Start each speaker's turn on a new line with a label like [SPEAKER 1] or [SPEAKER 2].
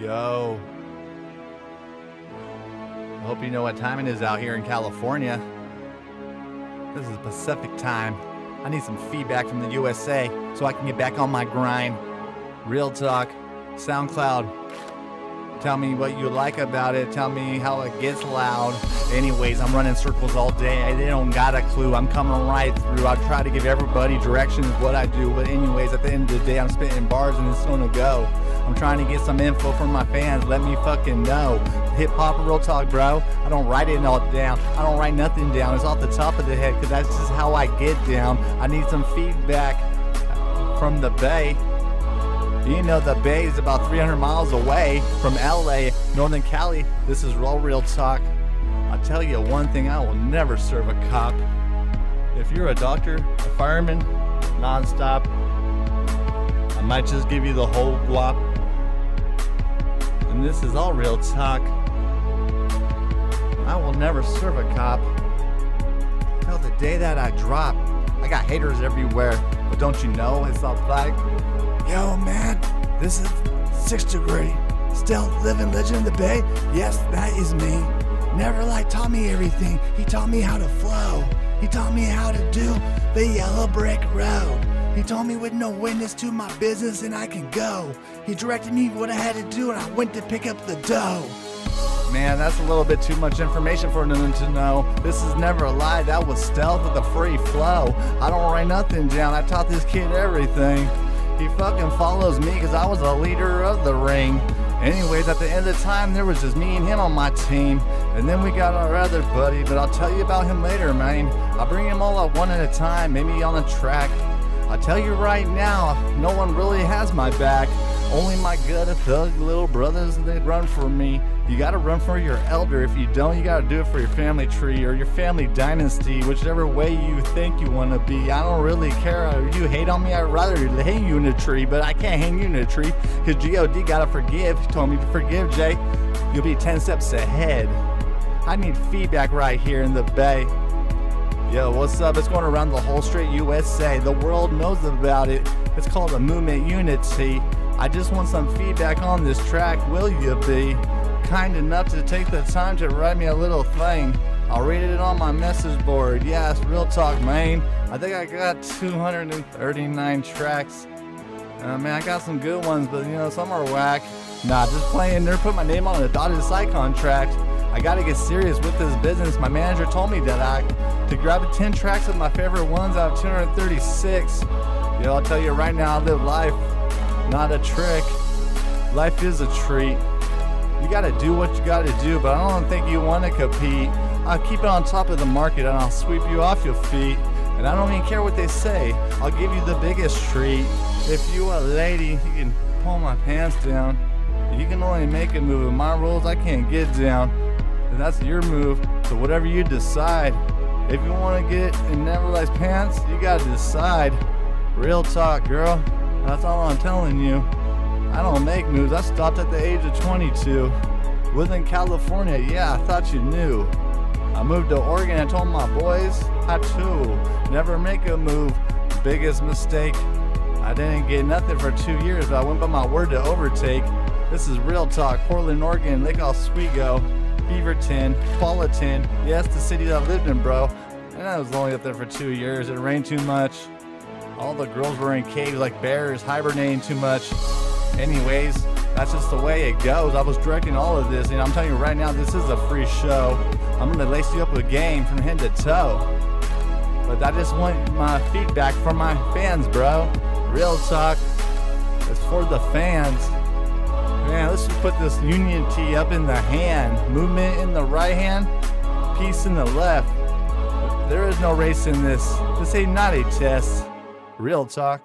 [SPEAKER 1] Yo. I hope you know what time it is out here in California. This is Pacific time. I need some feedback from the USA so I can get back on my grind. Real talk, SoundCloud. Tell me what you like about it. Tell me how it gets loud. Anyways, I'm running circles all day. They don't got a clue. I'm coming right through. I try to give everybody directions what I do. But anyways, at the end of the day, I'm spitting bars and it's gonna go. I'm trying to get some info from my fans. Let me fucking know. Hip hop real talk, bro. I don't write it all down. I don't write nothing down. It's off the top of the head because that's just how I get down. I need some feedback from the Bay. You know the Bay is about 300 miles away from LA, Northern Cali. This is Raw Real Talk. I'll tell you one thing, I will never serve a cop. If you're a doctor, a fireman, nonstop, I might just give you the whole guap. And this is all real talk. I will never serve a cop. Till the day that I drop, I got haters everywhere. But don't you know, it's all man, this is Six Degree. Still living legend of the Bay? Yes, that is me. Never like taught me everything. He taught me how to flow. He taught me how to do the yellow brick road. He told me with no witness to my business and I can go. He directed me what I had to do and I went to pick up the dough. Man, that's a little bit too much information for them to know. This is never a lie, that was stealth with a free flow. I don't write nothing down, I taught this kid everything. He fucking follows me because I was the leader of the ring. Anyways, at the end of the time, there was just me and him on my team. And then we got our other buddy, but I'll tell you about him later, man. I'll bring him all up one at a time, maybe on a track. I'll tell you right now, no one really has my back. Only my good thug little brothers, they run for me. You gotta run for your elder. If you don't, you gotta do it for your family tree or your family dynasty, whichever way you think you wanna be. I don't really care. If you hate on me, I'd rather hang you in a tree, but I can't hang you in a tree because GOD gotta forgive. He told me to forgive, Jay. You'll be 10 steps ahead. I need feedback right here in the Bay. Yo, what's up? It's going around the whole straight USA. The world knows about it. It's called a movement unity. I just want some feedback on this track. Will you be kind enough to take the time to write me a little thing? I'll read it on my message board. Yes, real talk, man. I think I got 239 tracks. Uh, man, I got some good ones, but you know, some are whack. Nah, just playing there, put my name on a dotted side contract. I gotta get serious with this business. My manager told me that I to grab the 10 tracks of my favorite ones out of 236. Yo, I'll tell you right now, I live life, not a trick. Life is a treat. You gotta do what you gotta do, but I don't think you wanna compete. I'll keep it on top of the market and I'll sweep you off your feet. And I don't even care what they say, I'll give you the biggest treat. If you a lady, you can pull my pants down. You can only make a move. In my rules, I can't get down. And that's your move. So whatever you decide. If you want to get in Neverline's pants, you gotta decide. Real talk, girl. That's all I'm telling you. I don't make moves. I stopped at the age of 22. Within California, yeah, I thought you knew. I moved to Oregon and told my boys I too. never make a move. Biggest mistake. I didn't get nothing for two years, but I went by my word to overtake. This is real talk. Portland, Oregon, Lake Oswego. Beaverton, Politan. Yes, the city that I lived in, bro. And I was only up there for two years. It rained too much. All the girls were in caves like bears, hibernating too much. Anyways, that's just the way it goes. I was directing all of this, and I'm telling you right now, this is a free show. I'm gonna lace you up with game from head to toe. But I just want my feedback from my fans, bro. Real talk. It's for the fans. Man, let's just put this unity up in the hand. Movement in the right hand, peace in the left. There is no race in this. This ain't not a test. Real talk.